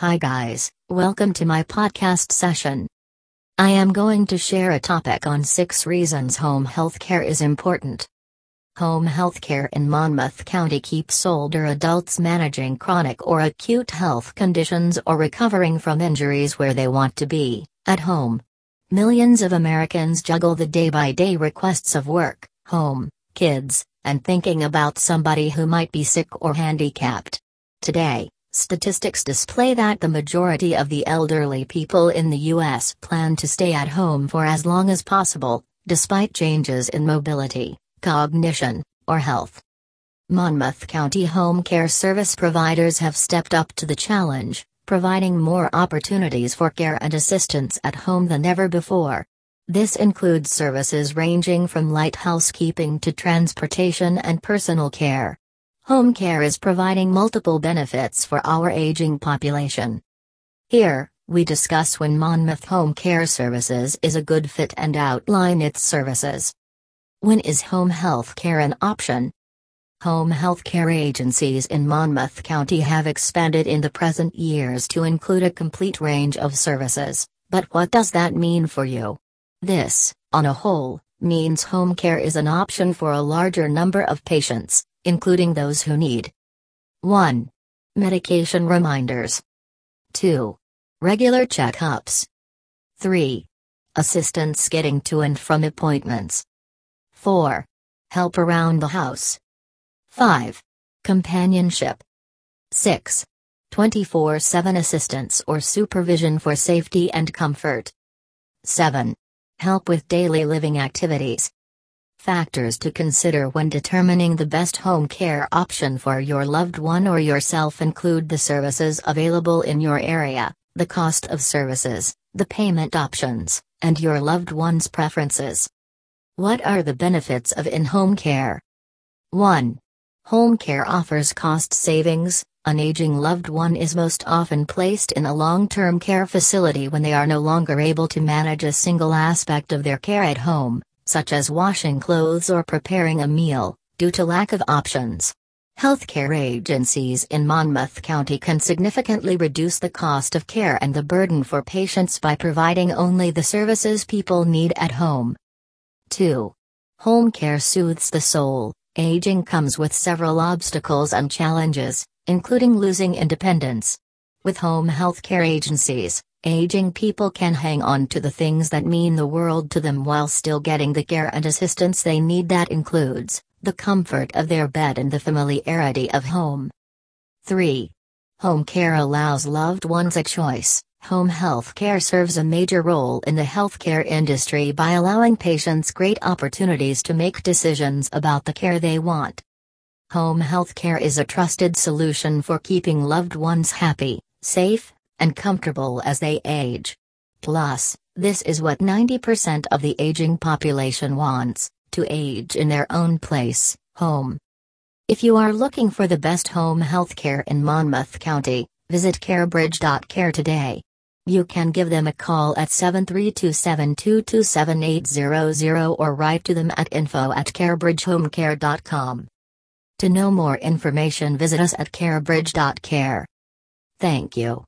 Hi, guys, welcome to my podcast session. I am going to share a topic on six reasons home healthcare is important. Home healthcare in Monmouth County keeps older adults managing chronic or acute health conditions or recovering from injuries where they want to be, at home. Millions of Americans juggle the day by day requests of work, home, kids, and thinking about somebody who might be sick or handicapped. Today, Statistics display that the majority of the elderly people in the U.S. plan to stay at home for as long as possible, despite changes in mobility, cognition, or health. Monmouth County Home Care Service providers have stepped up to the challenge, providing more opportunities for care and assistance at home than ever before. This includes services ranging from light housekeeping to transportation and personal care. Home care is providing multiple benefits for our aging population. Here, we discuss when Monmouth Home Care Services is a good fit and outline its services. When is home health care an option? Home health care agencies in Monmouth County have expanded in the present years to include a complete range of services, but what does that mean for you? This, on a whole, means home care is an option for a larger number of patients, including those who need 1. Medication reminders. 2. Regular checkups. 3. Assistance getting to and from appointments. 4. Help around the house. 5. Companionship. 6. 24 7 assistance or supervision for safety and comfort. 7. Help with daily living activities. Factors to consider when determining the best home care option for your loved one or yourself include the services available in your area, the cost of services, the payment options, and your loved one's preferences. What are the benefits of in home care? 1. Home care offers cost savings. An aging loved one is most often placed in a long term care facility when they are no longer able to manage a single aspect of their care at home, such as washing clothes or preparing a meal, due to lack of options. Healthcare agencies in Monmouth County can significantly reduce the cost of care and the burden for patients by providing only the services people need at home. 2. Home care soothes the soul. Aging comes with several obstacles and challenges, including losing independence. With home healthcare agencies, Aging people can hang on to the things that mean the world to them while still getting the care and assistance they need that includes the comfort of their bed and the familiarity of home. 3. Home care allows loved ones a choice. Home health care serves a major role in the healthcare industry by allowing patients great opportunities to make decisions about the care they want. Home health care is a trusted solution for keeping loved ones happy, safe, and comfortable as they age. Plus, this is what 90% of the aging population wants to age in their own place, home. If you are looking for the best home healthcare in Monmouth County, visit carebridge.care today. You can give them a call at 732-722-7800 or write to them at info at carebridgehomecare.com. To know more information visit us at carebridge.care. Thank you.